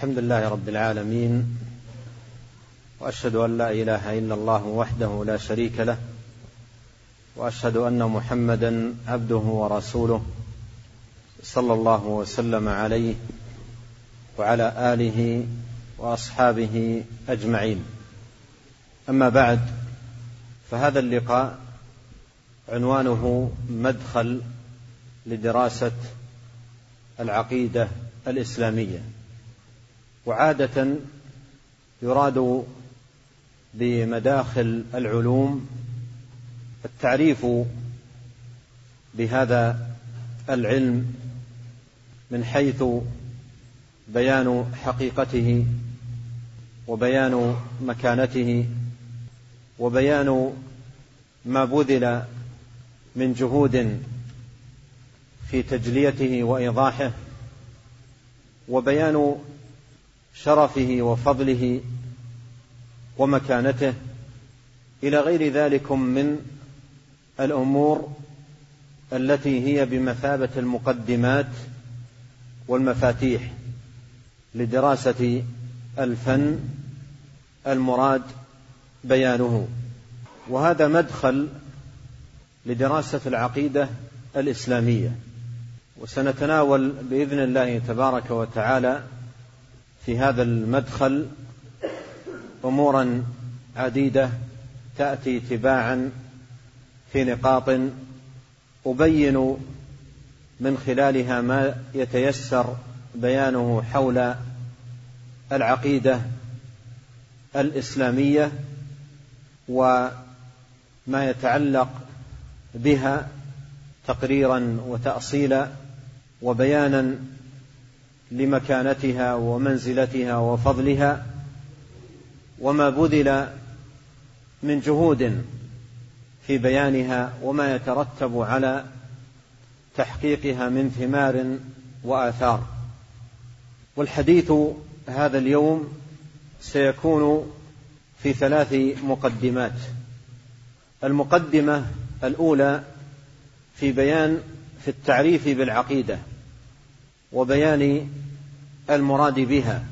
الحمد لله رب العالمين وأشهد أن لا إله إلا الله وحده لا شريك له وأشهد أن محمدا عبده ورسوله صلى الله وسلم عليه وعلى آله وأصحابه أجمعين. أما بعد فهذا اللقاء عنوانه مدخل لدراسة العقيدة الإسلامية. وعادة يراد بمداخل العلوم التعريف بهذا العلم من حيث بيان حقيقته وبيان مكانته وبيان ما بذل من جهود في تجليته وإيضاحه وبيان شرفه وفضله ومكانته إلى غير ذلك من الأمور التي هي بمثابة المقدمات والمفاتيح لدراسة الفن المراد بيانه. وهذا مدخل لدراسة العقيدة الإسلامية. وسنتناول بإذن الله تبارك وتعالى في هذا المدخل أمورا عديدة تأتي تباعا في نقاط أبين من خلالها ما يتيسر بيانه حول العقيدة الإسلامية وما يتعلق بها تقريرا وتاصيلا وبيانا لمكانتها ومنزلتها وفضلها وما بذل من جهود في بيانها وما يترتب على تحقيقها من ثمار وآثار. والحديث هذا اليوم سيكون في ثلاث مقدمات. المقدمة الأولى في بيان في التعريف بالعقيدة وبيان المراد بها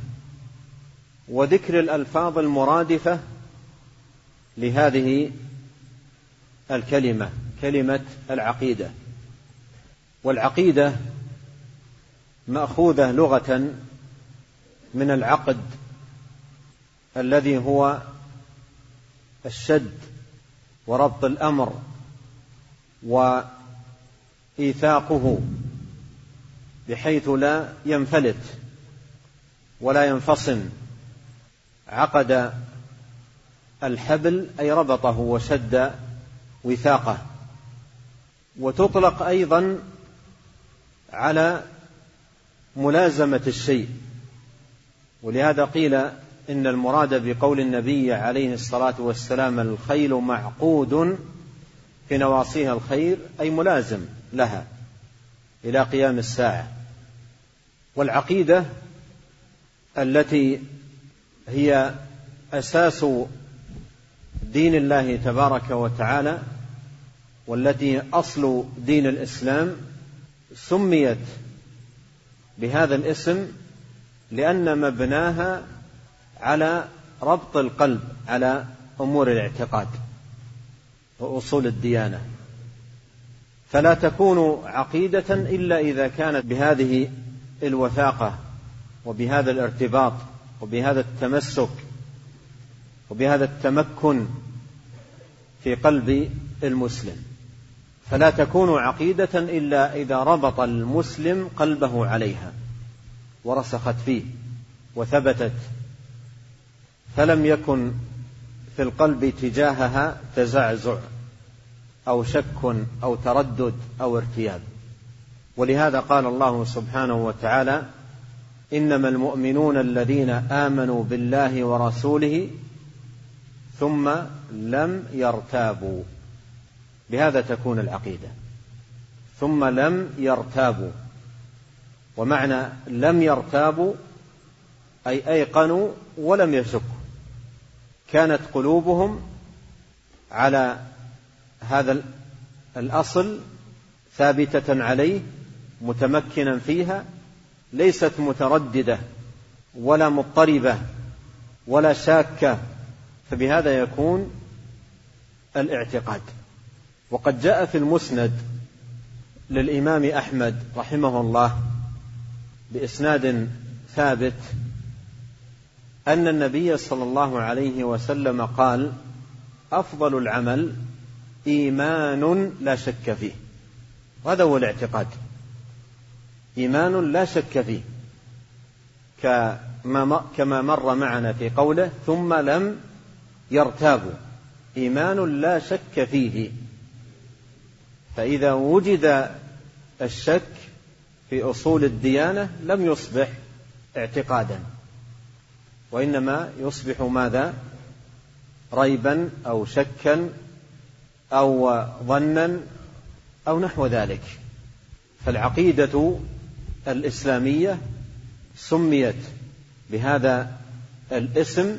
وذكر الألفاظ المرادفة لهذه الكلمة كلمة العقيدة. والعقيدة مأخوذة لغة من العقد الذي هو الشد وربط الأمر وإيثاقه بحيث لا ينفلت. ولا ينفصم عقد الحبل أي ربطه وشد وثاقه. وتطلق أيضا على ملازمة الشيء. ولهذا قيل إن المراد بقول النبي عليه الصلاة والسلام الخيل معقود في نواصيها الخير أي ملازم لها إلى قيام الساعة. والعقيدة التي هي أساس دين الله تبارك وتعالى والتي أصل دين الإسلام سميت بهذا الاسم لأن مبناها على ربط القلب على أمور الاعتقاد وأصول الديانة. فلا تكون عقيدة إلا إذا كانت بهذه الوثاقة. وبهذا الارتباط وبهذا التمسك وبهذا التمكن في قلب المسلم. فلا تكون عقيدة إلا إذا ربط المسلم قلبه عليها ورسخت فيه وثبتت. فلم يكن في القلب تجاهها تزعزع أو شك أو تردد أو ارتياب. ولهذا قال الله سبحانه وتعالى إنما المؤمنون الذين آمنوا بالله ورسوله ثم لم يرتابوا. بهذا تكون العقيدة. ثم لم يرتابوا. ومعنى لم يرتابوا أي أيقنوا ولم يشكوا. كانت قلوبهم على هذا الأصل ثابتة عليه متمكنا فيها ليست مترددة ولا مضطربة ولا شاكة فبهذا يكون الاعتقاد. وقد جاء في المسند للإمام أحمد رحمه الله بإسناد ثابت أن النبي صلى الله عليه وسلم قال أفضل العمل إيمان لا شك فيه. وهذا هو الاعتقاد. إيمان لا شك فيه كما مر معنا في قوله ثم لم يرتابوا. إيمان لا شك فيه. فإذا وجد الشك في أصول الديانة لم يصبح اعتقادا. وإنما يصبح ماذا؟ ريبا أو شكا أو ظنا أو نحو ذلك. فالعقيدة الإسلامية سميت بهذا الاسم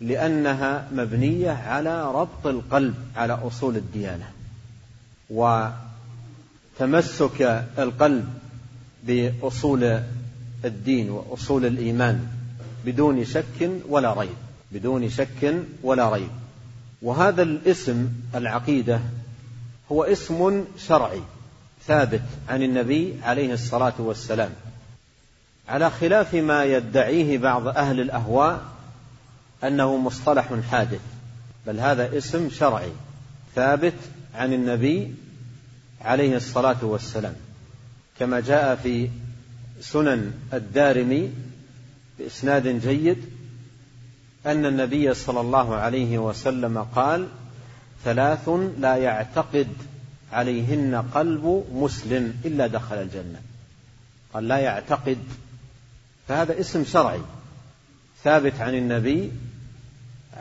لأنها مبنية على ربط القلب على أصول الديانة وتمسك القلب بأصول الدين وأصول الإيمان بدون شك ولا ريب بدون شك ولا ريب. وهذا الاسم العقيدة هو اسم شرعي. ثابت عن النبي عليه الصلاة والسلام. على خلاف ما يدعيه بعض أهل الأهواء أنه مصطلح حادث بل هذا اسم شرعي ثابت عن النبي عليه الصلاة والسلام. كما جاء في سنن الدارمي بإسناد جيد أن النبي صلى الله عليه وسلم قال ثلاث لا يعتقد عليهن قلب مسلم إلا دخل الجنة. قال لا يعتقد. فهذا اسم شرعي. ثابت عن النبي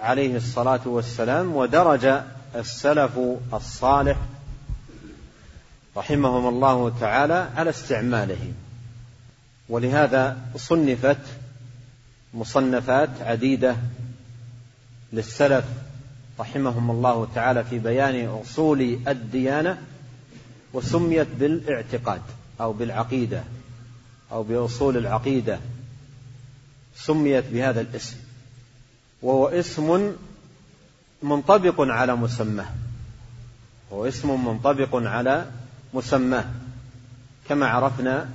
عليه الصلاة والسلام ودرج السلف الصالح رحمهم الله تعالى على استعماله ولهذا صنفت مصنفات عديدة للسلف رحمهم الله تعالى في بيان أصول الديانة وسميت بالاعتقاد أو بالعقيدة أو بأصول العقيدة سميت بهذا الاسم. وهو اسم منطبق على مسماه هو اسم منطبق على مسماه كما عرفنا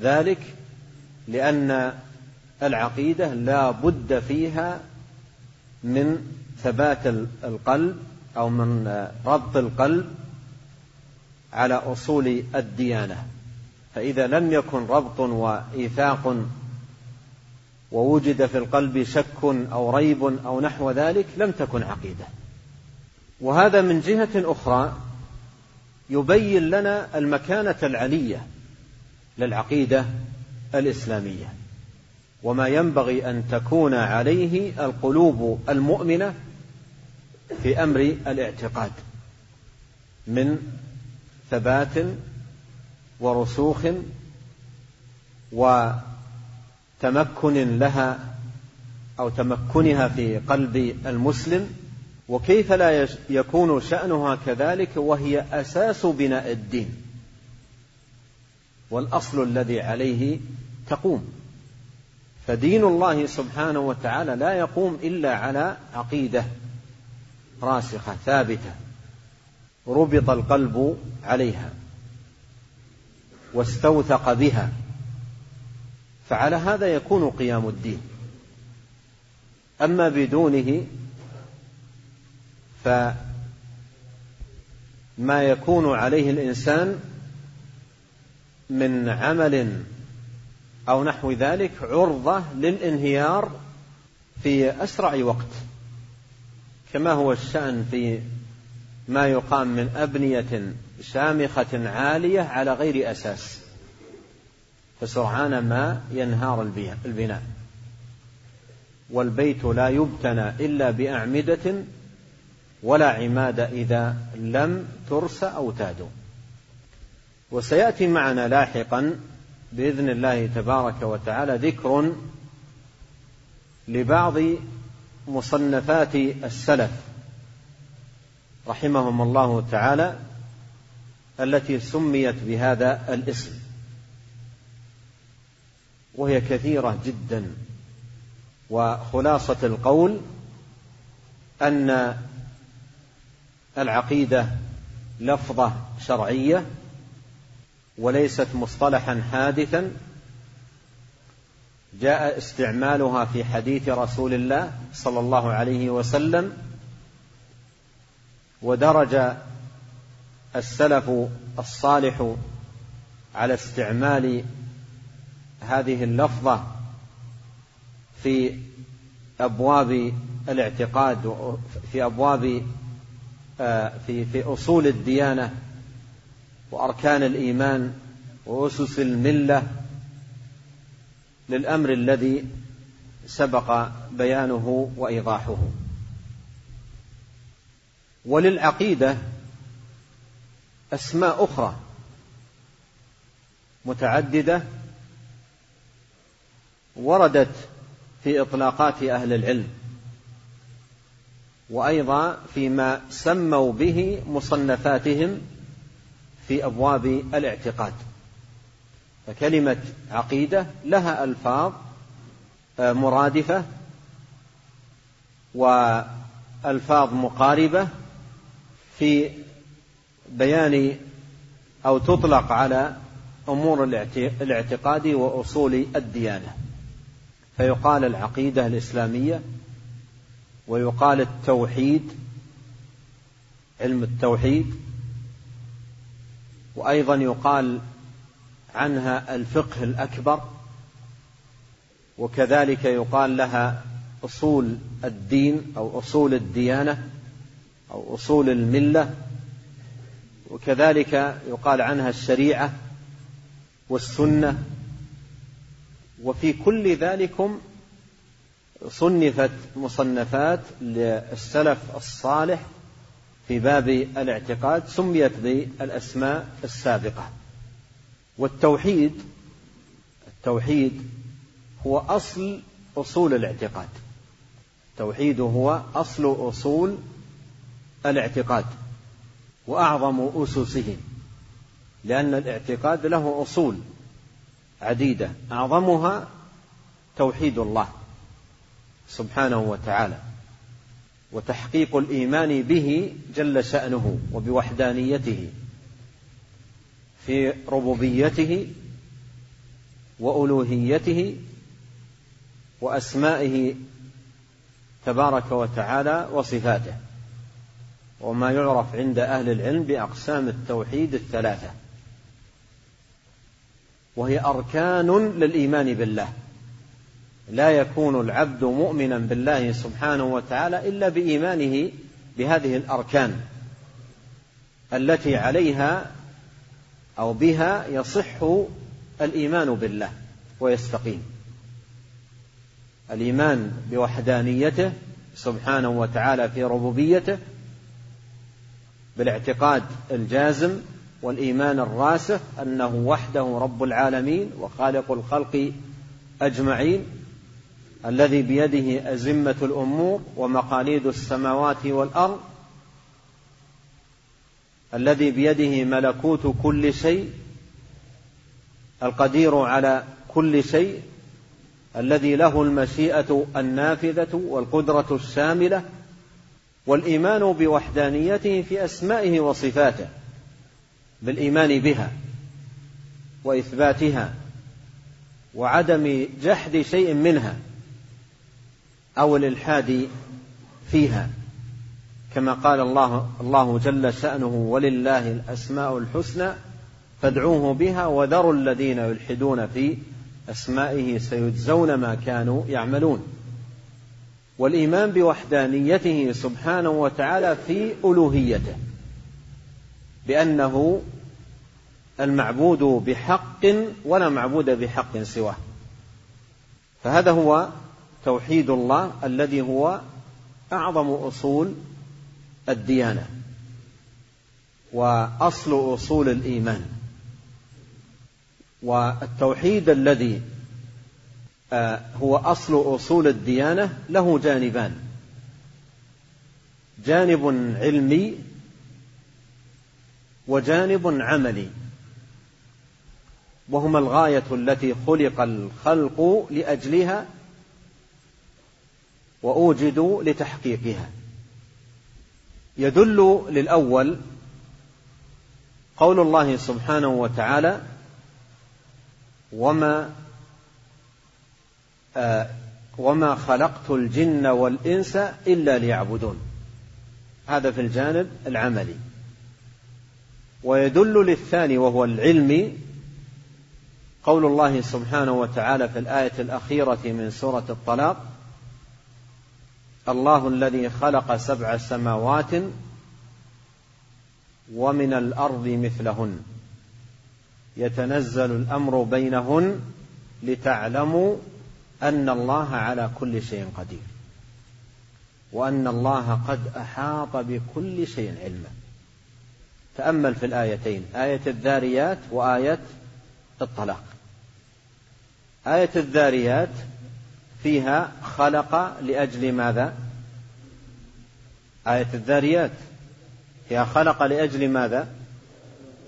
ذلك لأن العقيدة لا بد فيها من ثبات القلب أو من ربط القلب على أصول الديانة. فإذا لم يكن ربط وإيثاق ووجد في القلب شك أو ريب أو نحو ذلك لم تكن عقيدة. وهذا من جهة أخرى يبين لنا المكانة العلية للعقيدة الإسلامية. وما ينبغي أن تكون عليه القلوب المؤمنة في أمر الاعتقاد من ثبات ورسوخ وتمكن لها أو تمكنها في قلب المسلم وكيف لا يكون شأنها كذلك وهي أساس بناء الدين. والأصل الذي عليه تقوم. فدين الله سبحانه وتعالى لا يقوم إلا على عقيدة. راسخة ثابتة ربط القلب عليها واستوثق بها فعلى هذا يكون قيام الدين. أما بدونه فما يكون عليه الإنسان من عمل أو نحو ذلك عرضة للانهيار في أسرع وقت. كما هو الشأن في ما يقام من أبنية شامخة عالية على غير أساس. فسرعان ما ينهار البناء. والبيت لا يبتنى إلا بأعمدة ولا عماد إذا لم ترس أو تاد. وسيأتي معنا لاحقا بإذن الله تبارك وتعالى ذكر لبعض مصنفات السلف رحمهم الله تعالى التي سميت بهذا الاسم. وهي كثيرة جدا. وخلاصة القول أن العقيدة لفظة شرعية وليست مصطلحا حادثا جاء استعمالها في حديث رسول الله صلى الله عليه وسلم ودرج السلف الصالح على استعمال هذه اللفظة في أبواب الاعتقاد في أبواب آه، في في أصول الديانة وأركان الإيمان وأسس الملة للأمر الذي سبق بيانه وإيضاحه. وللعقيدة أسماء أخرى متعددة وردت في إطلاقات أهل العلم وأيضا فيما سموا به مصنفاتهم في أبواب الاعتقاد. فكلمة عقيدة لها ألفاظ آه، مرادفة وألفاظ مقاربة في بيان أو تطلق على أمور الاعتقاد وأصول الديانة. فيقال العقيدة الإسلامية ويقال التوحيد علم التوحيد وأيضا يقال عنها الفقه الأكبر وكذلك يقال لها أصول الدين أو أصول الديانة أو أصول الملة وكذلك يقال عنها الشريعة والسنة وفي كل ذلكم صنفت مصنفات للسلف الصالح في باب الاعتقاد سميت بالأسماء السابقة. والتوحيد التوحيد هو أصل أصول الاعتقاد. التوحيد هو أصل أصول الاعتقاد وأعظم أسسه لأن الاعتقاد له أصول عديدة. أعظمها توحيد الله سبحانه وتعالى وتحقيق الإيمان به جل شأنه وبوحدانيته. في ربوبيته وألوهيته وأسمائه تبارك وتعالى وصفاته وما يعرف عند أهل العلم بأقسام التوحيد الثلاثة وهي أركان للإيمان بالله لا يكون العبد مؤمنا بالله سبحانه وتعالى إلا بإيمانه بهذه الأركان التي عليها أو بها يصح الإيمان بالله ويستقيم. الإيمان بوحدانيته سبحانه وتعالى في ربوبيته بالاعتقاد الجازم والإيمان الراسخ أنه وحده رب العالمين وخالق الخلق أجمعين الذي بيده أزمة الأمور ومقاليد السماوات والأرض الذي بيده ملكوت كل شيء القدير على كل شيء الذي له المشيئة النافذة والقدرة الشاملة والإيمان بوحدانيته في أسمائه وصفاته بالإيمان بها وإثباتها وعدم جحد شيء منها أو الإلحاد فيها. كما قال الله الله جل شأنه ولله الأسماء الحسنى فادعوه بها وذروا الذين يلحدون في أسمائه سيجزون ما كانوا يعملون. والإيمان بوحدانيته سبحانه وتعالى في ألوهيته بأنه المعبود بحق ولا معبود بحق سواه. فهذا هو توحيد الله الذي هو أعظم أصول الديانة وأصل أصول الإيمان والتوحيد الذي آه، هو أصل أصول الديانة له جانبان. جانب علمي وجانب عملي. وهما الغاية التي خلق الخلق لأجلها وأوجدوا لتحقيقها. يدل للأول قول الله سبحانه وتعالى وما آه وما خلقت الجن والإنس إلا ليعبدون. هذا في الجانب العملي. ويدل للثاني وهو العلمي قول الله سبحانه وتعالى في الآية الأخيرة من سورة الطلاق الله الذي خلق سبع سماوات ومن الأرض مثلهن. يتنزل الأمر بينهن لتعلموا أن الله على كل شيء قدير. وأن الله قد أحاط بكل شيء علما. تأمل في الآيتين. آية الذاريات وآية الطلاق. آية الذاريات فيها خلق لأجل ماذا؟ آية الذاريات. فيها خلق لأجل ماذا؟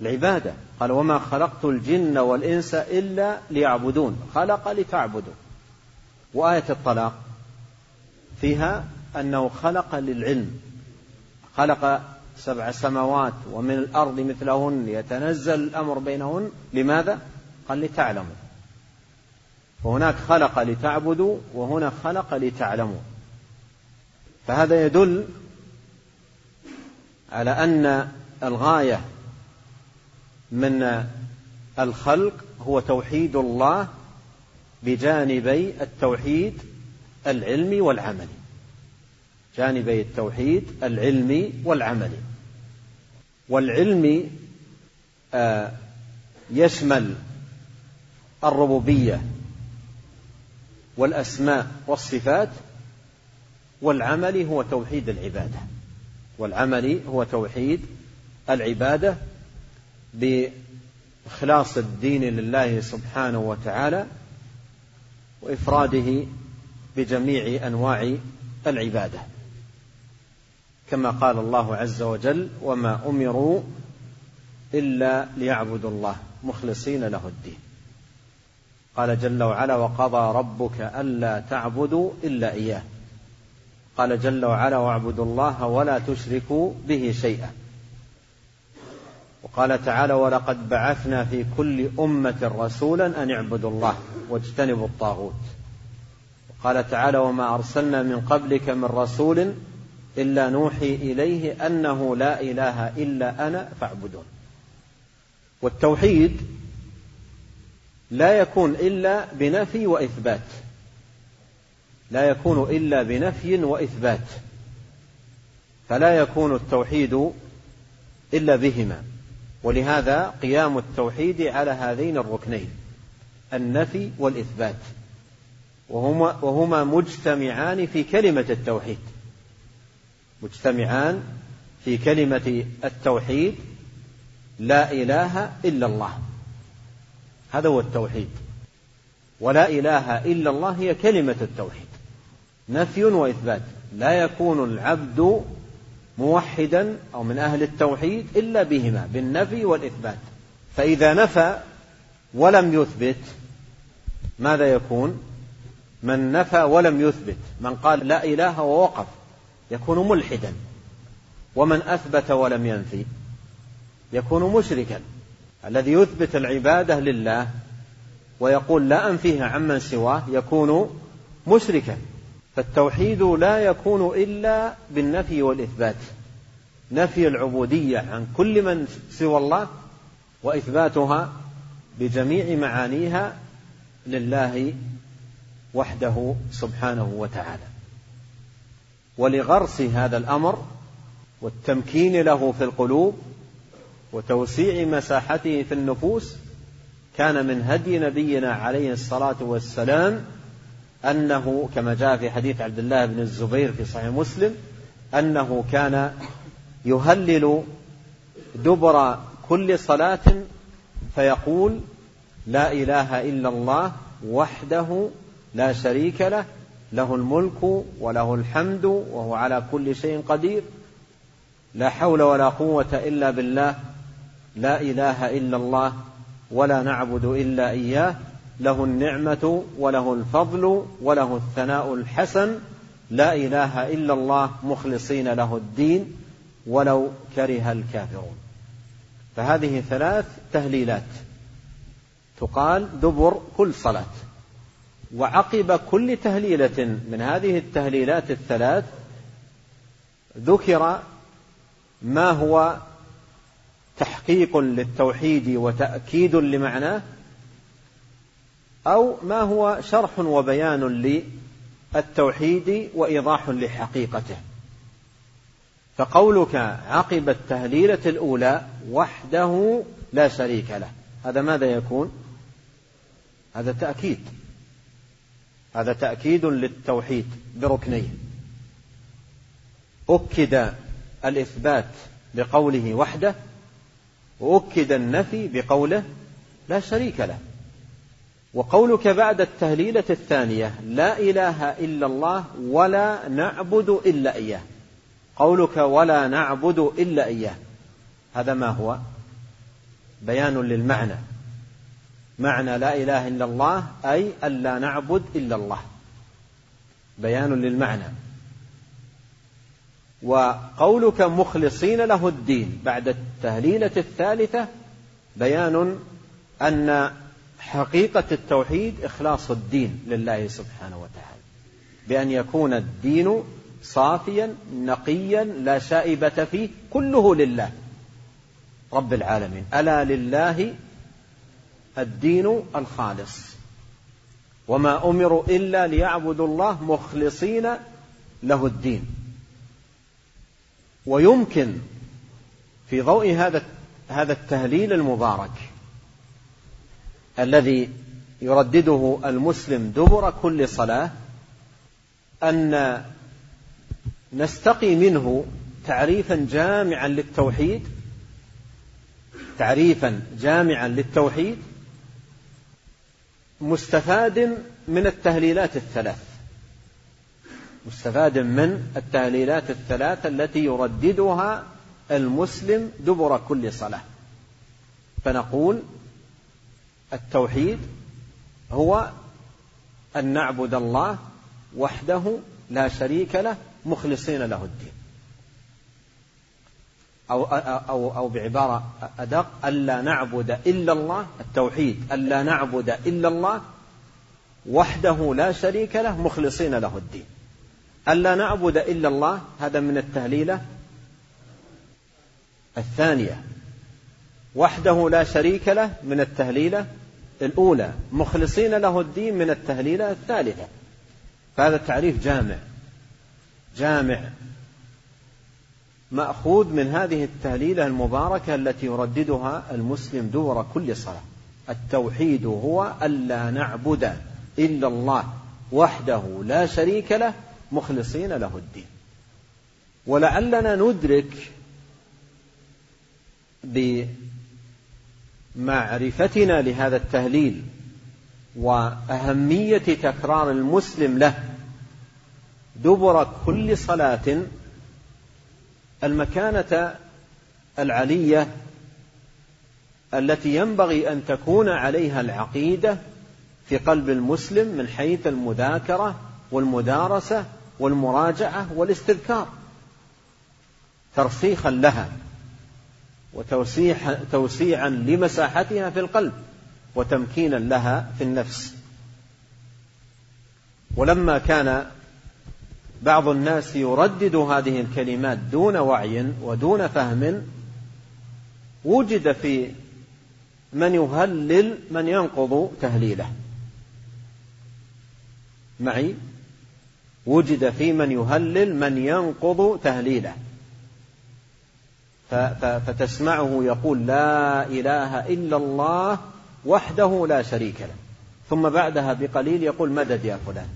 العبادة. قال وما خلقت الجن والإنس إلا ليعبدون. خلق لتعبدوا. وآية الطلاق. فيها أنه خلق للعلم. خلق سبع سماوات ومن الأرض مثلهن. يتنزل الأمر بينهن. لماذا؟ قال لتعلموا. وهناك خلق لتعبدوا وهنا خلق لتعلموا. فهذا يدل على أن الغاية من الخلق هو توحيد الله بجانبي التوحيد العلمي والعملي. جانبي التوحيد العلمي والعملي. والعلمي آه، يشمل الربوبية. والأسماء والصفات والعمل هو توحيد العبادة. والعمل هو توحيد العبادة بإخلاص الدين لله سبحانه وتعالى وإفراده بجميع أنواع العبادة. كما قال الله عز وجل وما أمروا إلا ليعبدوا الله مخلصين له الدين. قال جل وعلا وقضى ربك ألا تعبدوا إلا إياه. قال جل وعلا واعبدوا الله ولا تشركوا به شيئا. وقال تعالى ولقد بعثنا في كل أمة رسولا أن اعبدوا الله واجتنبوا الطاغوت. وقال تعالى وما أرسلنا من قبلك من رسول إلا نوحي إليه أنه لا إله إلا أنا فاعبدون. والتوحيد لا يكون إلا بنفي وإثبات. لا يكون إلا بنفي وإثبات. فلا يكون التوحيد إلا بهما. ولهذا قيام التوحيد على هذين الركنين النفي والإثبات. وهما, وهما مجتمعان في كلمة التوحيد. مجتمعان في كلمة التوحيد لا إله إلا الله. هذا هو التوحيد. ولا إله إلا الله هي كلمة التوحيد. نفي وإثبات. لا يكون العبد موحدا أو من أهل التوحيد إلا بهما بالنفي والإثبات. فإذا نفى ولم يثبت ماذا يكون؟ من نفى ولم يثبت من قال لا إله ووقف يكون ملحدا. ومن أثبت ولم ينفي يكون مشركا. الذي يثبت العبادة لله ويقول لا أنفيها عمن سواه يكون مشركا. فالتوحيد لا يكون إلا بالنفي والإثبات. نفي العبودية عن كل من سوى الله وإثباتها بجميع معانيها لله وحده سبحانه وتعالى. ولغرس هذا الأمر والتمكين له في القلوب وتوسيع مساحته في النفوس كان من هدي نبينا عليه الصلاة والسلام أنه كما جاء في حديث عبد الله بن الزبير في صحيح مسلم أنه كان يهلل دبر كل صلاة فيقول لا إله إلا الله وحده لا شريك له له الملك وله الحمد وهو على كل شيء قدير لا حول ولا قوة إلا بالله لا إله إلا الله ولا نعبد إلا إياه له النعمة وله الفضل وله الثناء الحسن. لا إله إلا الله مخلصين له الدين ولو كره الكافرون. فهذه ثلاث تهليلات. تقال دبر كل صلاة. وعقب كل تهليلة من هذه التهليلات الثلاث ذكر ما هو تحقيق للتوحيد وتأكيد لمعناه أو ما هو شرح وبيان للتوحيد وإيضاح لحقيقته. فقولك عقب التهليلة الأولى وحده لا شريك له. هذا ماذا يكون؟ هذا تأكيد. هذا تأكيد للتوحيد بركنيه أكد الإثبات بقوله وحده وأكد النفي بقوله لا شريك له. وقولك بعد التهليلة الثانية لا إله إلا الله ولا نعبد إلا إياه. قولك ولا نعبد إلا إياه. هذا ما هو؟ بيان للمعنى. معنى لا إله إلا الله أي ألا نعبد إلا الله. بيان للمعنى. وقولك مخلصين له الدين. بعد التهليلة الثالثة بيان أن حقيقة التوحيد إخلاص الدين لله سبحانه وتعالى. بأن يكون الدين صافيا نقيا لا شائبة فيه كله لله. رب العالمين. ألا لله الدين الخالص. وما أمروا إلا ليعبدوا الله مخلصين له الدين. ويمكن في ضوء هذا هذا التهليل المبارك الذي يردده المسلم دبر كل صلاة أن نستقي منه تعريفا جامعا للتوحيد تعريفا جامعا للتوحيد مستفاد من التهليلات الثلاث. مستفاد من التهليلات الثلاث التي يرددها المسلم دبر كل صلاة. فنقول التوحيد هو أن نعبد الله وحده لا شريك له مخلصين له الدين. أو, أو, أو بعبارة أدق ألا نعبد إلا الله التوحيد ألا نعبد إلا الله وحده لا شريك له مخلصين له الدين. ألا نعبد إلا الله؟ هذا من التهليلة الثانية. وحده لا شريك له من التهليلة الأولى. مخلصين له الدين من التهليلة الثالثة. فهذا التعريف جامع. جامع. مأخوذ من هذه التهليلة المباركة التي يرددها المسلم دور كل صلاة. التوحيد هو ألا نعبد إلا الله وحده لا شريك له مخلصين له الدين. ولعلنا ندرك بمعرفتنا لهذا التهليل وأهمية تكرار المسلم له دبر كل صلاة المكانة العلية التي ينبغي أن تكون عليها العقيدة في قلب المسلم من حيث المذاكرة والمدارسة والمراجعة والاستذكار. ترسيخا لها وتوسيعا توسيعا لمساحتها في القلب وتمكينا لها في النفس. ولما كان بعض الناس يردد هذه الكلمات دون وعي ودون فهم وجد في من يهلل من ينقض تهليله. معي؟ وجد في من يهلل من ينقض تهليله. فتسمعه يقول لا إله إلا الله وحده لا شريك له. ثم بعدها بقليل يقول مدد يا فلان؟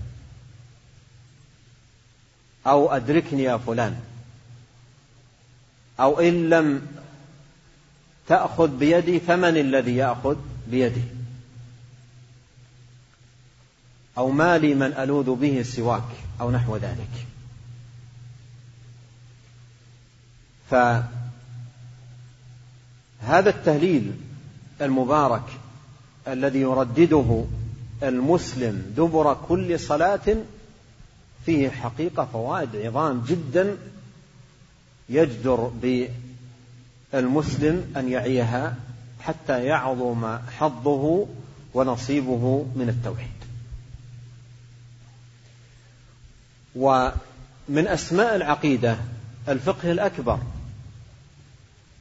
أو أدركني يا فلان؟ أو إن لم تأخذ بيدي فمن الذي يأخذ بيدي أو ما لي من ألوذ به سواك أو نحو ذلك. فهذا التهليل المبارك الذي يردده المسلم دبر كل صلاة فيه حقيقة فوائد عظام جدا يجدر بالمسلم أن يعيها حتى يعظم حظه ونصيبه من التوحيد. ومن أسماء العقيدة الفقه الأكبر.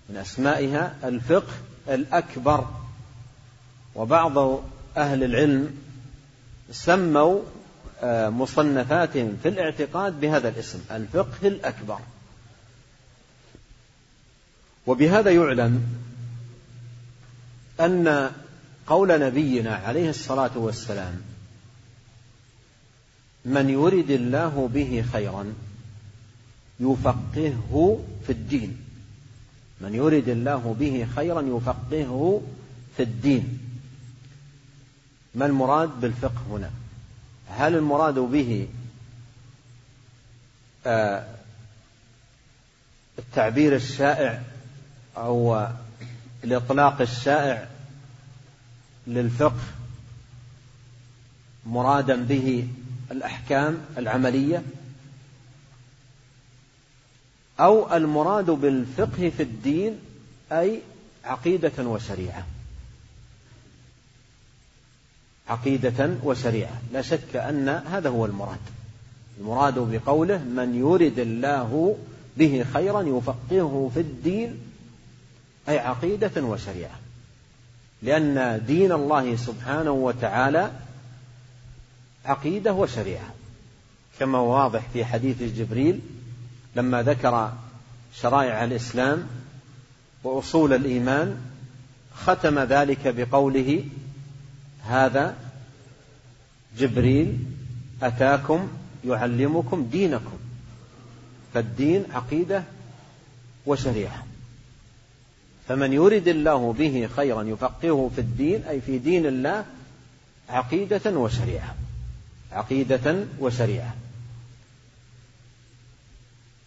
من أسمائها الفقه الأكبر. وبعض أهل العلم سموا آه، مصنفات في الاعتقاد بهذا الاسم الفقه الأكبر. وبهذا يعلم أن قول نبينا عليه الصلاة والسلام من يرد الله به خيرا يفقهه في الدين. من يرد الله به خيرا يفقهه في الدين. ما المراد بالفقه هنا؟ هل المراد به آه، التعبير الشائع أو الإطلاق الشائع للفقه مرادا به الأحكام العملية أو المراد بالفقه في الدين أي عقيدة وشريعة. عقيدة وشريعة. لا شك أن هذا هو المراد. المراد بقوله من يرد الله به خيرا يفقهه في الدين أي عقيدة وشريعة. لأن دين الله سبحانه وتعالى عقيدة وشريعة. كما واضح في حديث جبريل لما ذكر شرائع الإسلام وأصول الإيمان ختم ذلك بقوله هذا جبريل أتاكم يعلمكم دينكم. فالدين عقيدة وشريعة. فمن يرد الله به خيرا يفقهه في الدين أي في دين الله عقيدة وشريعة. عقيدة وشريعة.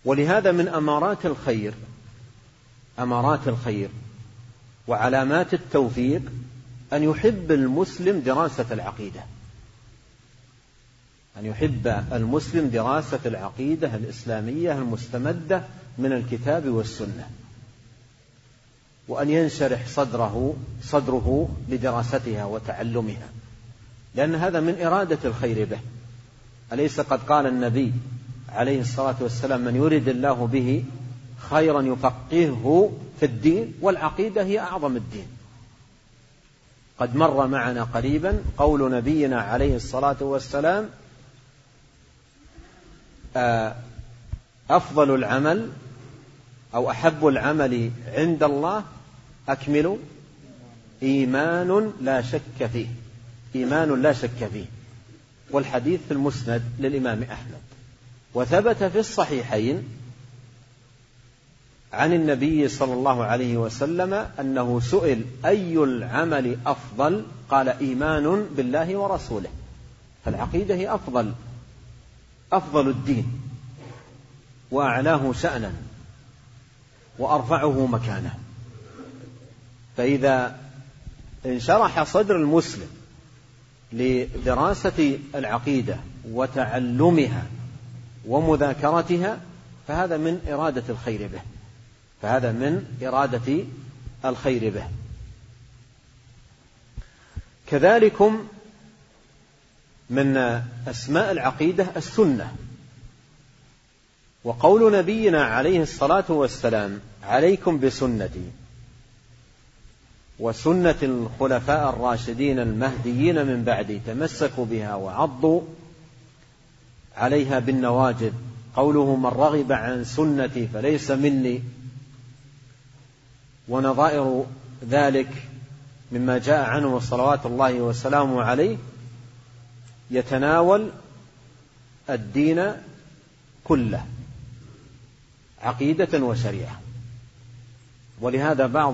ولهذا من أمارات الخير أمارات الخير وعلامات التوفيق أن يحب المسلم دراسة العقيدة. أن يحب المسلم دراسة العقيدة الإسلامية المستمدة من الكتاب والسنة. وأن ينشرح صدره صدره لدراستها وتعلمها. لأن هذا من إرادة الخير به. أليس قد قال النبي عليه الصلاة والسلام من يرد الله به خيرا يفقهه في الدين والعقيدة هي أعظم الدين. قد مر معنا قريبا قول نبينا عليه الصلاة والسلام آه، أفضل العمل أو أحب العمل عند الله أكمل إيمان لا شك فيه. إيمان لا شك فيه. والحديث في المسند للإمام أحمد. وثبت في الصحيحين عن النبي صلى الله عليه وسلم أنه سئل أي العمل أفضل؟ قال إيمان بالله ورسوله. فالعقيدة هي أفضل أفضل الدين. وأعلاه شأنا وأرفعه مكانه. فإذا انشرح صدر المسلم لدراسة العقيدة وتعلمها ومذاكرتها فهذا من إرادة الخير به. فهذا من إرادة الخير به. كذلكم من أسماء العقيدة السنة. وقول نبينا عليه الصلاة والسلام عليكم بسنتي وسنة الخلفاء الراشدين المهديين من بعدي تمسكوا بها وعضوا عليها بالنواجذ. قوله من رغب عن سنتي فليس مني. ونظائر ذلك مما جاء عنه صلوات الله وسلامه عليه يتناول الدين كله عقيدة وشريعة. ولهذا بعض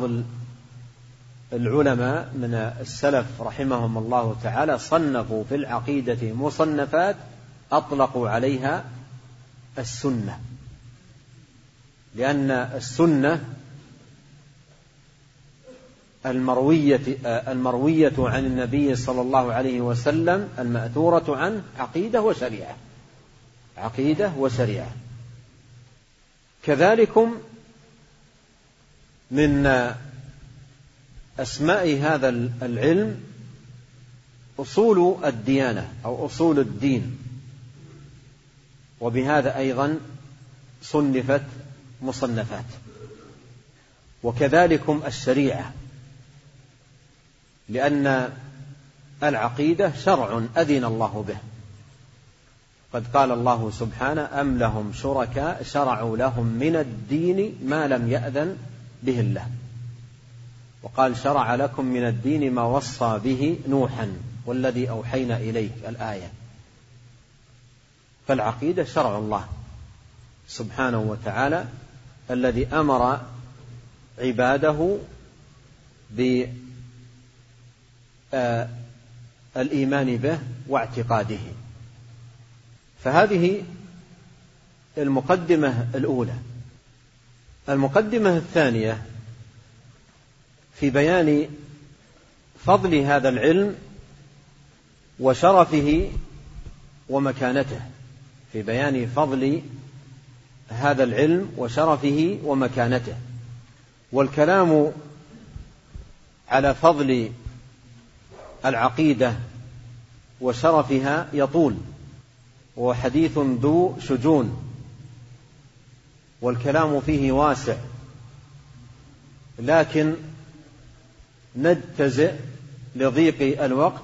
العلماء من السلف رحمهم الله تعالى صنفوا في العقيدة مصنفات أطلقوا عليها السنة لأن السنة المروية المروية عن النبي صلى الله عليه وسلم المأثورة عنه عقيدة وشريعة عقيدة وشريعة. كذلكم من أسماء هذا العلم أصول الديانة أو أصول الدين. وبهذا أيضا صنفت مصنفات. وكذلكم الشريعة لأن العقيدة شرع أذن الله به. قد قال الله سبحانه أم لهم شركاء شرعوا لهم من الدين ما لم يأذن به الله. وقال شرع لكم من الدين ما وصى به نوحا والذي أوحينا إليك الآية. فالعقيدة شرع الله سبحانه وتعالى الذي أمر عباده بالإيمان به واعتقاده. فهذه المقدمة الأولى. المقدمة الثانية في بيان فضل هذا العلم وشرفه ومكانته في بيان فضل هذا العلم وشرفه ومكانته. والكلام على فضل العقيدة وشرفها يطول وهو حديث ذو شجون والكلام فيه واسع لكن نجتزئ لضيق الوقت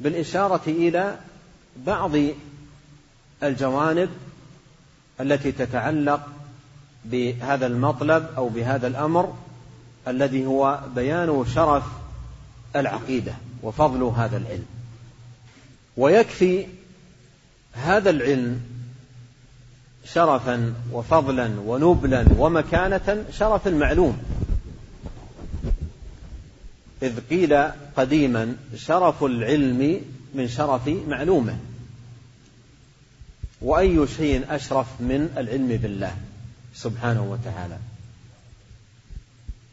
بالإشارة إلى بعض الجوانب التي تتعلق بهذا المطلب أو بهذا الأمر الذي هو بيان شرف العقيدة وفضل هذا العلم. ويكفي هذا العلم شرفا وفضلا ونبلا ومكانة شرف المعلوم. إذ قيل قديما شرف العلم من شرف معلومه. وأي شيء أشرف من العلم بالله سبحانه وتعالى؟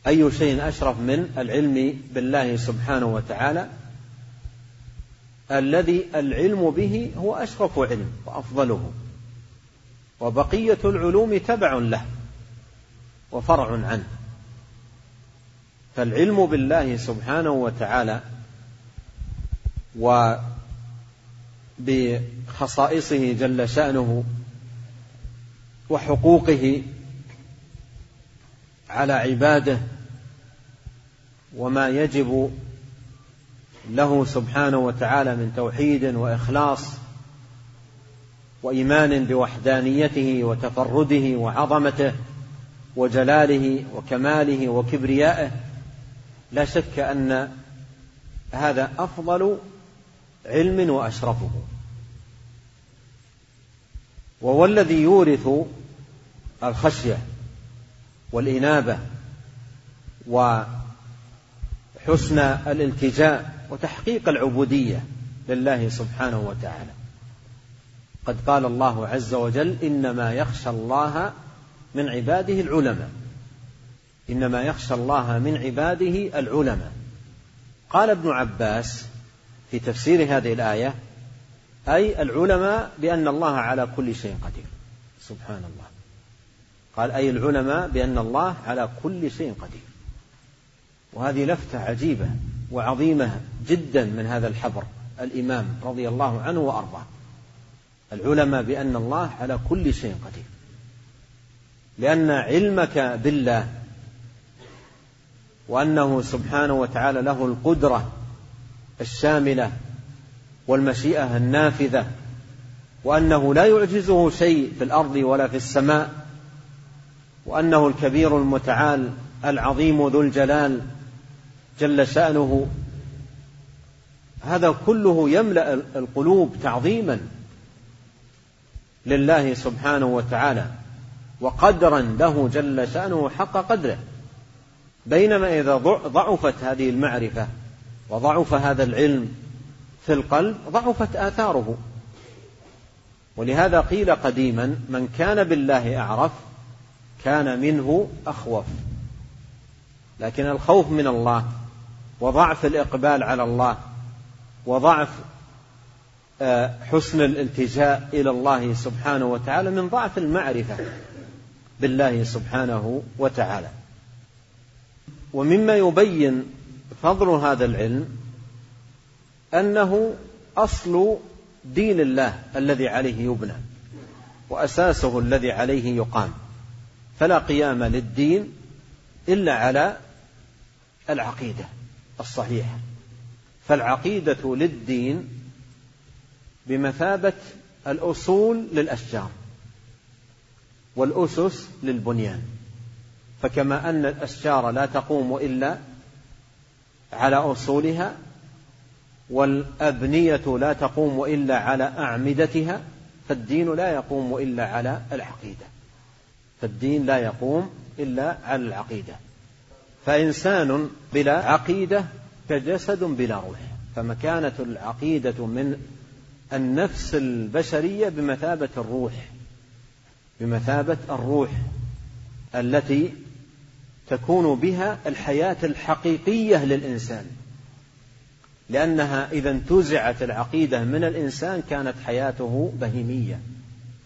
أي شيء أشرف من العلم بالله سبحانه وتعالى؟ الذي العلم به هو أشرف علم وأفضله وبقية العلوم تبع له وفرع عنه. فالعلم بالله سبحانه وتعالى وبخصائصه جل شأنه وحقوقه على عباده وما يجب له سبحانه وتعالى من توحيد وإخلاص وإيمان بوحدانيته وتفرده وعظمته وجلاله وكماله وكبريائه لا شك أن هذا أفضل علم وأشرفه. وهو الذي يورث الخشية والإنابة وحسن الالتجاء وتحقيق العبودية لله سبحانه وتعالى. قد قال الله عز وجل إنما يخشى الله من عباده العلماء. إنما يخشى الله من عباده العلماء. قال ابن عباس في تفسير هذه الآية أي العلماء بأن الله على كل شيء قدير. سبحان الله قال أي العلماء بأن الله على كل شيء قدير. وهذه لفتة عجيبة وعظيمة جدا من هذا الحبر الإمام رضي الله عنه وأرضاه. العلماء بأن الله على كل شيء قدير. لأن علمك بالله وأنه سبحانه وتعالى له القدرة الشاملة والمشيئة النافذة وأنه لا يعجزه شيء في الأرض ولا في السماء وأنه الكبير المتعال العظيم ذو الجلال جل شأنه. هذا كله يملأ القلوب تعظيما لله سبحانه وتعالى وقدرا له جل شأنه حق قدره. بينما إذا ضعفت هذه المعرفة وضعف هذا العلم في القلب ضعفت آثاره. ولهذا قيل قديما من كان بالله أعرف كان منه أخوف. لكن الخوف من الله وضعف الإقبال على الله وضعف آه، حسن الالتجاء إلى الله سبحانه وتعالى من ضعف المعرفة بالله سبحانه وتعالى. ومما يبين فضل هذا العلم أنه أصل دين الله الذي عليه يبنى وأساسه الذي عليه يقام. فلا قيام للدين إلا على العقيدة الصحيحة. فالعقيدة للدين بمثابة الأصول للأشجار والأسس للبنيان. فكما أن الأشجار لا تقوم إلا على أصولها والأبنية لا تقوم إلا على أعمدتها فالدين لا يقوم إلا على العقيدة. فالدين لا يقوم إلا على العقيدة. فإنسان بلا عقيدة كجسد بلا روح. فمكانة العقيدة من النفس البشرية بمثابة الروح بمثابة الروح التي تكون بها الحياة الحقيقية للإنسان. لأنها إذا انتزعت العقيدة من الإنسان كانت حياته بهيمية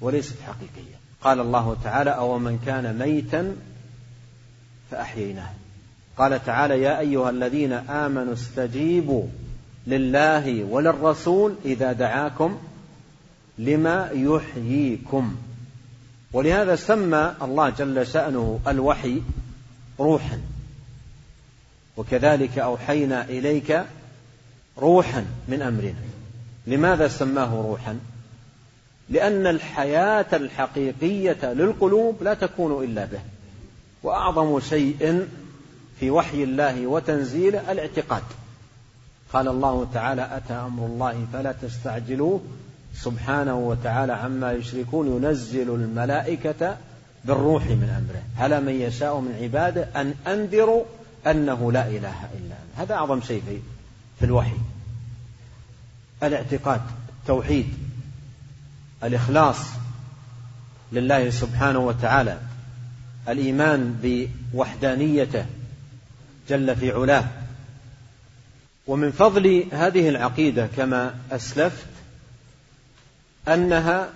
وليست حقيقية. قال الله تعالى أو من كان ميتا فأحييناه. قال تعالى يا أيها الذين آمنوا استجيبوا لله وللرسول إذا دعاكم لما يحييكم. ولهذا سمى الله جل شأنه الوحي روحا. وكذلك أوحينا إليك روحا من أمرنا. لماذا سماه روحا؟ لأن الحياة الحقيقية للقلوب لا تكون إلا به. وأعظم شيء في وحي الله وتنزيله الاعتقاد. قال الله تعالى أتى أمر الله فلا تستعجلوه. سبحانه وتعالى عما يشركون ينزل الملائكة بالروح من أمره. على من يشاء من عباده أن أنذروا أنه لا إله إلا أنا هذا أعظم شيء في, في الوحي. الاعتقاد التوحيد الإخلاص لله سبحانه وتعالى الإيمان بوحدانيته جل في علاه. ومن فضل هذه العقيدة كما أسلفت أنها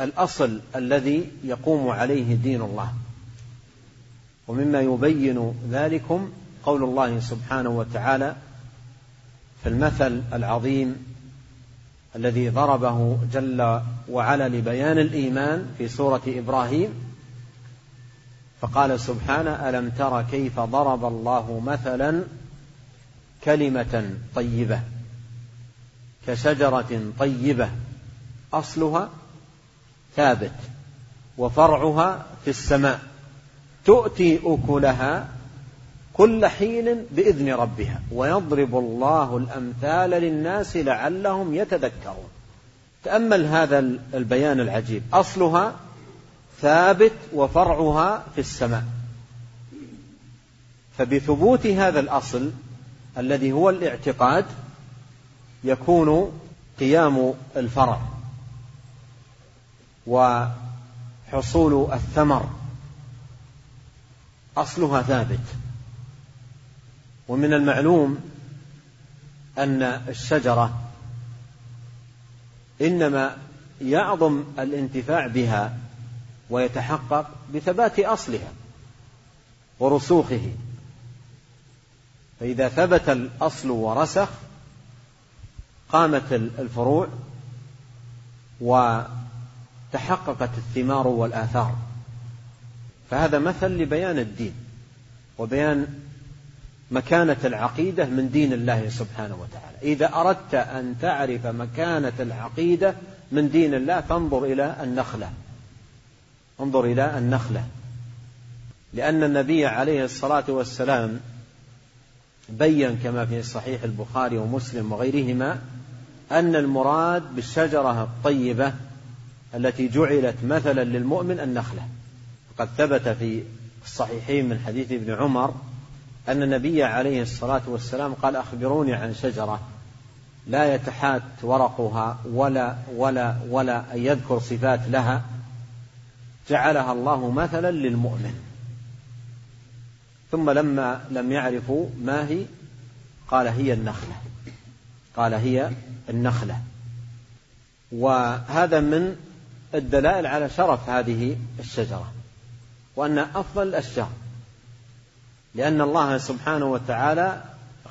الأصل الذي يقوم عليه دين الله. ومما يبين ذلكم قول الله سبحانه وتعالى في المثل العظيم الذي ضربه جل وعلا لبيان الإيمان في سورة إبراهيم فقال سبحانه ألم تر كيف ضرب الله مثلا كلمة طيبة كشجرة طيبة أصلها ثابت وفرعها في السماء تؤتي أكلها كل حين بإذن ربها ويضرب الله الأمثال للناس لعلهم يتذكرون. تأمل هذا البيان العجيب. أصلها ثابت وفرعها في السماء. فبثبوت هذا الأصل الذي هو الاعتقاد يكون قيام الفرع. وحصول الثمر. أصلها ثابت. ومن المعلوم أن الشجرة إنما يعظم الانتفاع بها ويتحقق بثبات أصلها ورسوخه. فإذا ثبت الأصل ورسخ قامت الفروع وتحققت الثمار والآثار. فهذا مثل لبيان الدين وبيان مكانة العقيدة من دين الله سبحانه وتعالى. إذا أردت أن تعرف مكانة العقيدة من دين الله فانظر إلى النخلة. انظر إلى النخلة. لأن النبي عليه الصلاة والسلام بين كما في صحيح البخاري ومسلم وغيرهما أن المراد بالشجرة الطيبة التي جعلت مثلا للمؤمن النخلة. وقد ثبت في الصحيحين من حديث ابن عمر أن النبي عليه الصلاة والسلام قال أخبروني عن شجرة لا يتحات ورقها ولا ولا ولا أن يذكر صفات لها جعلها الله مثلا للمؤمن. ثم لما لم يعرفوا ما هي قال هي النخلة. قال هي النخلة. وهذا من الدلائل على شرف هذه الشجرة وأن أفضل الأشجار لأن الله سبحانه وتعالى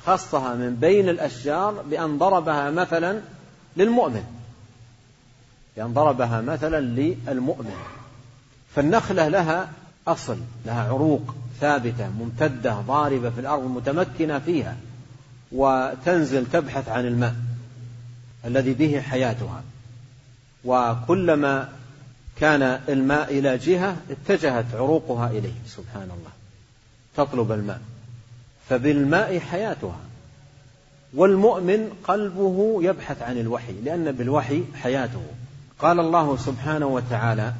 خصها من بين الأشجار بأن ضربها مثلا للمؤمن بأن ضربها مثلا للمؤمن. فالنخلة لها أصل لها عروق ثابتة ممتدة ضاربة في الأرض متمكنة فيها وتنزل تبحث عن الماء الذي به حياتها. وكلما كان الماء إلى جهة اتجهت عروقها إليه سبحان الله. تطلب الماء. فبالماء حياتها. والمؤمن قلبه يبحث عن الوحي لأن بالوحي حياته. قال الله سبحانه وتعالى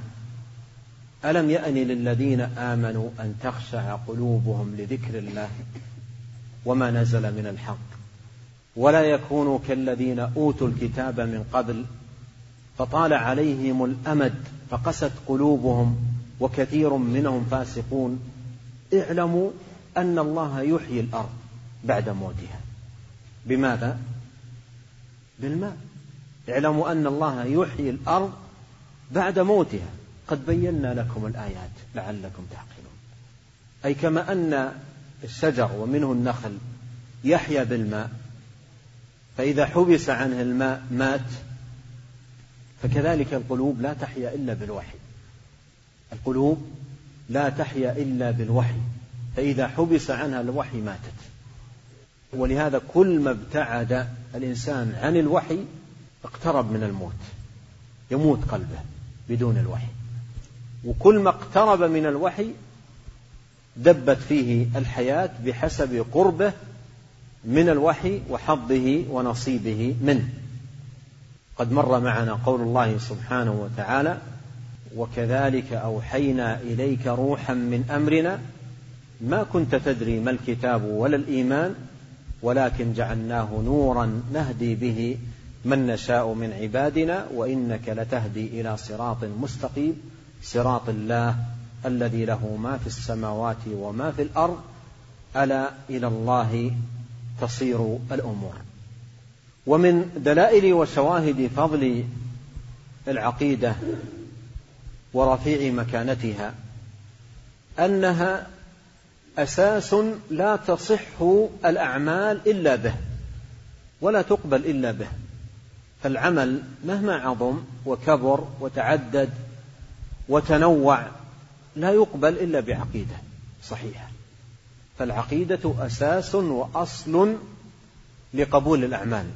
ألم يأن للذين آمنوا أن تخشع قلوبهم لذكر الله وما نزل من الحق؟ ولا يكونوا كالذين أوتوا الكتاب من قبل فطال عليهم الأمد فقست قلوبهم وكثير منهم فاسقون. اعلموا أن الله يحيي الأرض بعد موتها. بماذا؟ بالماء. اعلموا أن الله يحيي الأرض بعد موتها. قد بينا لكم الآيات لعلكم تعقلون. أي كما أن الشجر ومنه النخل يحيا بالماء فإذا حبس عنه الماء مات. فكذلك القلوب لا تحيا إلا بالوحي. القلوب لا تحيا إلا بالوحي. فإذا حبس عنها الوحي ماتت. ولهذا كل ما ابتعد الإنسان عن الوحي اقترب من الموت. يموت قلبه بدون الوحي. وكل ما اقترب من الوحي دبت فيه الحياة بحسب قربه من الوحي وحظه ونصيبه منه. قد مر معنا قول الله سبحانه وتعالى وكذلك أوحينا إليك روحا من أمرنا ما كنت تدري ما الكتاب ولا الإيمان ولكن جعلناه نورا نهدي به من نشاء من عبادنا وإنك لتهدي إلى صراط مستقيم صراط الله الذي له ما في السماوات وما في الأرض ألا إلى الله تصير الأمور. ومن دلائل وشواهد فضل العقيدة ورفيع مكانتها أنها أساس لا تصح الأعمال إلا به ولا تقبل إلا به. فالعمل مهما عظم وكبر وتعدد وتنوع لا يقبل إلا بعقيدة صحيحة. فالعقيدة أساس وأصل لقبول الأعمال.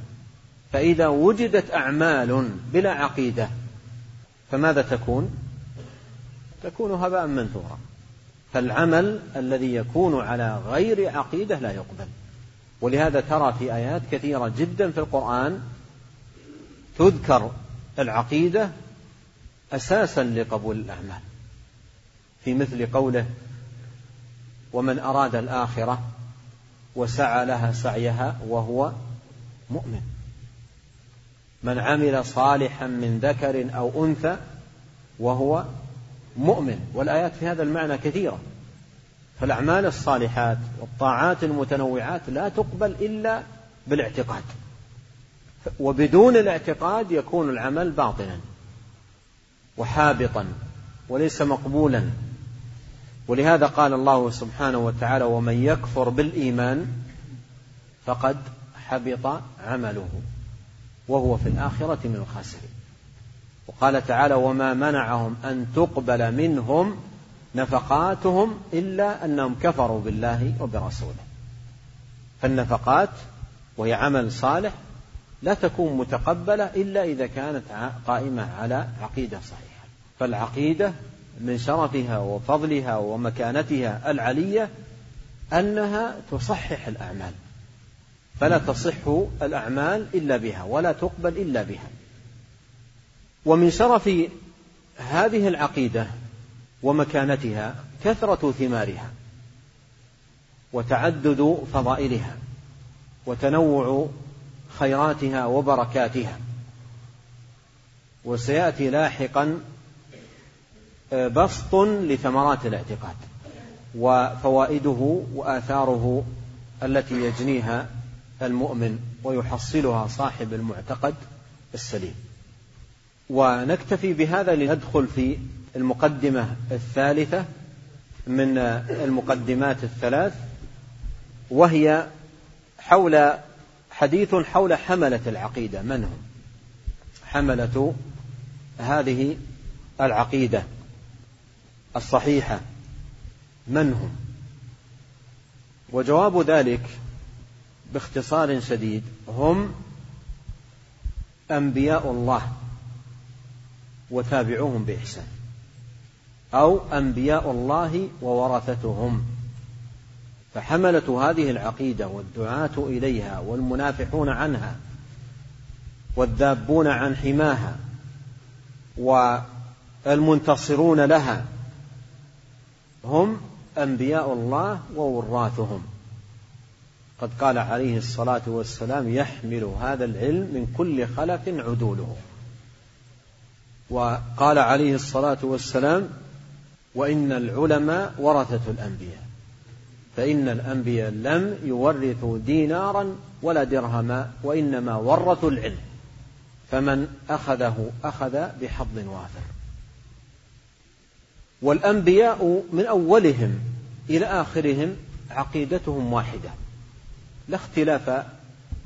فإذا وجدت أعمال بلا عقيدة فماذا تكون؟ تكون هباء منثورا. فالعمل الذي يكون على غير عقيدة لا يقبل. ولهذا ترى في آيات كثيرة جدا في القرآن تذكر العقيدة أساسا لقبول الأعمال. في مثل قوله ومن أراد الآخرة وسعى لها سعيها وهو مؤمن. من عمل صالحا من ذكر أو أنثى وهو مؤمن. والآيات في هذا المعنى كثيرة. فالأعمال الصالحات والطاعات المتنوعات لا تقبل إلا بالاعتقاد. وبدون الاعتقاد يكون العمل باطلا وحابطا وليس مقبولا. ولهذا قال الله سبحانه وتعالى ومن يكفر بالإيمان فقد حبط عمله. وهو في الآخرة من الخاسرين. وقال تعالى وما منعهم أن تقبل منهم نفقاتهم إلا أنهم كفروا بالله وبرسوله. فالنفقات وهي عمل صالح لا تكون متقبلة إلا إذا كانت قائمة على عقيدة صحيحة. فالعقيدة من شرفها وفضلها ومكانتها العلية أنها تصحح الأعمال. فلا تصح الأعمال إلا بها ولا تقبل إلا بها. ومن شرف هذه العقيدة ومكانتها كثرة ثمارها وتعدد فضائلها وتنوع خيراتها وبركاتها. وسيأتي لاحقا بسط لثمرات الاعتقاد وفوائده وآثاره التي يجنيها المؤمن ويحصلها صاحب المعتقد السليم. ونكتفي بهذا لندخل في المقدمة الثالثة من المقدمات الثلاث وهي حول حديث حول حملة العقيدة. من هم حملة هذه العقيدة الصحيحة. من هم وجواب ذلك باختصار شديد هم أنبياء الله وتابعوهم بإحسان أو أنبياء الله وورثتهم. فحملة هذه العقيدة والدعاة إليها والمنافحون عنها والذابون عن حماها والمنتصرون لها هم أنبياء الله ووراثهم. قد قال عليه الصلاة والسلام يحمل هذا العلم من كل خلف عدوله. وقال عليه الصلاة والسلام وإن العلماء ورثة الأنبياء فإن الأنبياء لم يورثوا دينارا ولا درهما وإنما ورثوا العلم فمن أخذه أخذ بحظ وافر والأنبياء من أولهم إلى آخرهم عقيدتهم واحدة. لا اختلاف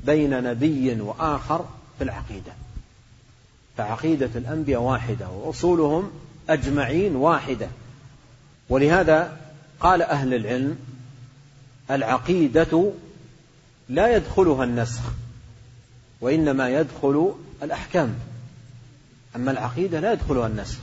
بين نبي وآخر في العقيدة. فعقيدة الأنبياء واحدة وأصولهم أجمعين واحدة. ولهذا قال أهل العلم العقيدة لا يدخلها النسخ وإنما يدخل الأحكام. أما العقيدة لا يدخلها النسخ.